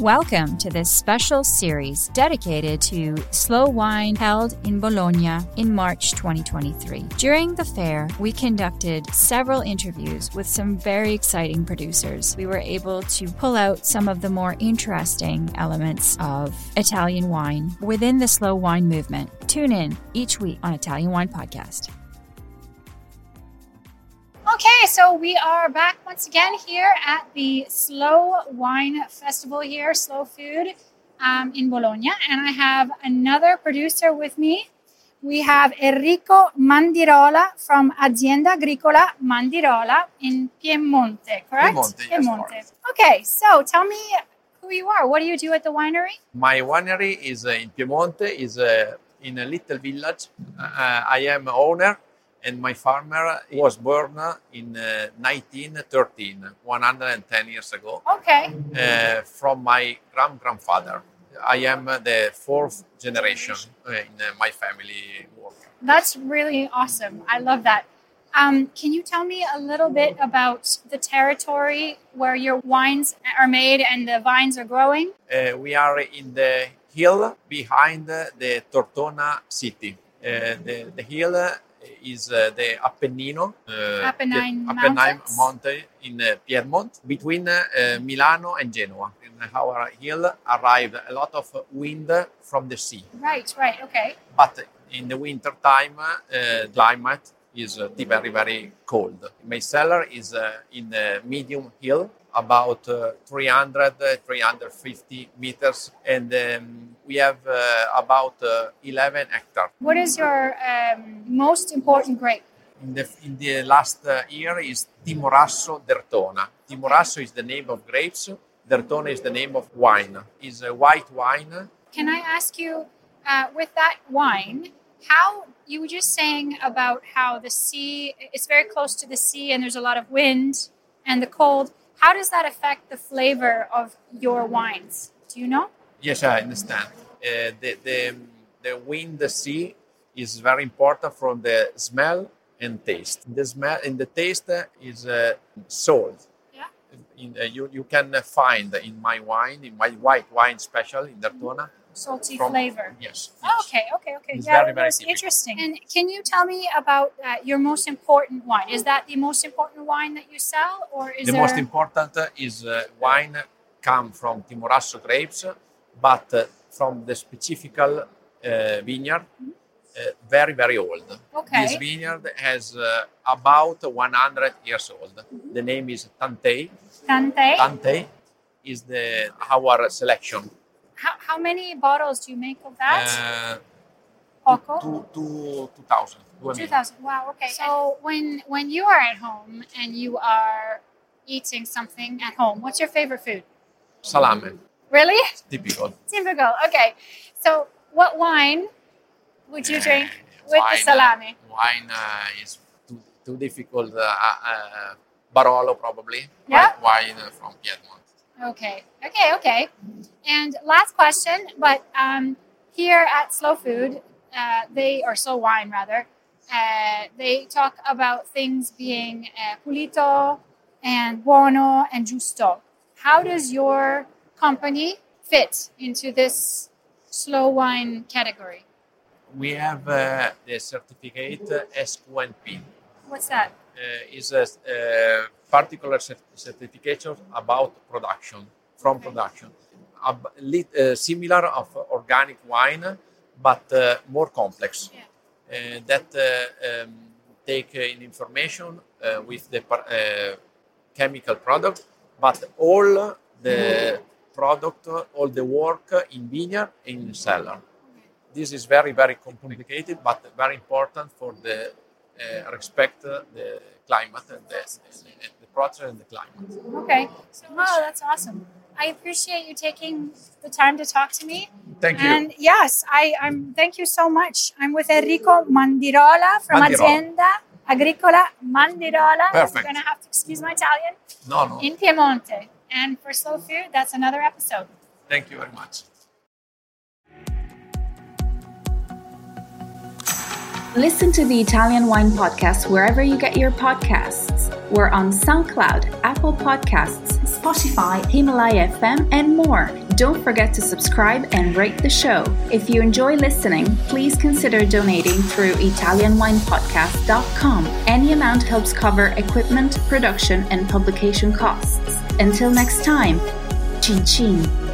Welcome to this special series dedicated to slow wine held in Bologna in March 2023. During the fair, we conducted several interviews with some very exciting producers. We were able to pull out some of the more interesting elements of Italian wine within the slow wine movement. Tune in each week on Italian Wine Podcast. Okay, so we are back once again here at the Slow Wine Festival here, Slow Food um, in Bologna. And I have another producer with me. We have Enrico Mandirola from Azienda Agricola Mandirola in Piemonte, correct? Piemonte, yes. Okay, so tell me who you are. What do you do at the winery? My winery is uh, in Piemonte, is uh, in a little village. Uh, I am owner and my farmer was born in uh, 1913, 110 years ago. Okay. Uh, from my grand grandfather. I am the fourth generation uh, in uh, my family work. That's really awesome. I love that. Um, can you tell me a little bit about the territory where your wines are made and the vines are growing? Uh, we are in the hill behind the Tortona city. Uh, the, the hill is uh, the Appennino, uh, Apennine, the Apennine mountain in uh, Piedmont, between uh, Milano and Genoa. In our hill arrived a lot of wind from the sea. Right, right, okay. But in the winter time, uh, climate is uh, very, very cold. My cellar is uh, in a medium hill, about uh, 300, 350 meters, and um, we have uh, about uh, 11 hectares. What is your um, most important grape? In the, in the last uh, year is Timorasso Derthona. Timorasso is the name of grapes. Derthona is the name of wine. Is a white wine. Can I ask you, uh, with that wine, how you were just saying about how the sea, it's very close to the sea and there's a lot of wind and the cold. How does that affect the flavor of your wines? Do you know? Yes, I understand. Uh, the, the, the wind, the sea is very important from the smell and taste. The smell and the taste is uh, salt. Yeah. In, uh, you, you can find in my wine, in my white wine special in Derthona. Salty From- flavor. Yes. Oh, okay, okay, okay. It's yeah, very, very that's interesting. And can you tell me about uh, your most important wine? Is that the most important wine that you sell, or is the there? most important is uh, wine come from Timorasso grapes, but uh, from the specific uh, vineyard, uh, very very old. Okay. This vineyard has uh, about 100 years old. The name is Tantei. Tante. Tantei is the our selection. How, how many bottles do you make of that? Uh, Poco? Two, two, 2,000. 2000 wow okay so when when you are at home and you are eating something at home what's your favorite food Salame, really typical. typical okay so what wine would you drink with the Wine, uh, salami Wine uh, is too, too difficult. Uh, uh, Barolo probably. Yeah? Wine uh, from Piedmont. okay okay okay and last question but um, here at slow food uh, they or slow wine rather uh, they talk about things being uh, pulito and buono and giusto how does your company fit into this slow wine category We have uh, the certificate uh, SQNP. what's that Uh, is a uh, particular cert- certification about production, from Okay. production. Ab- lit- uh, similar of organic wine, but uh, more complex. Yeah. That uh, um, take in information uh, with the par- chemical product, but all the product, all the work in vineyard and in cellar. This is very, very complicated, but very important for the uh, respect uh, the climate and the, the, the process and the climate. okay oh that's awesome I appreciate you taking the time to talk to me. Thank you. And yes, I, I'm. Thank you so much. I'm with Enrico Mandirola from Mandirola. Azienda Agricola Mandirola. Perfect. You're gonna have to excuse my Italian. no, no. In Piemonte. And for Slow Food, that's another episode. Thank you very much. Listen to the Italian Wine Podcast wherever you get your podcasts. We're on SoundCloud, Apple Podcasts, Spotify, Himalaya FM, and more. Don't forget to subscribe and rate the show. If you enjoy listening, please consider donating through ItalianWinePodcast.com. Any amount helps cover equipment, production, and publication costs. Until next time, chin chin.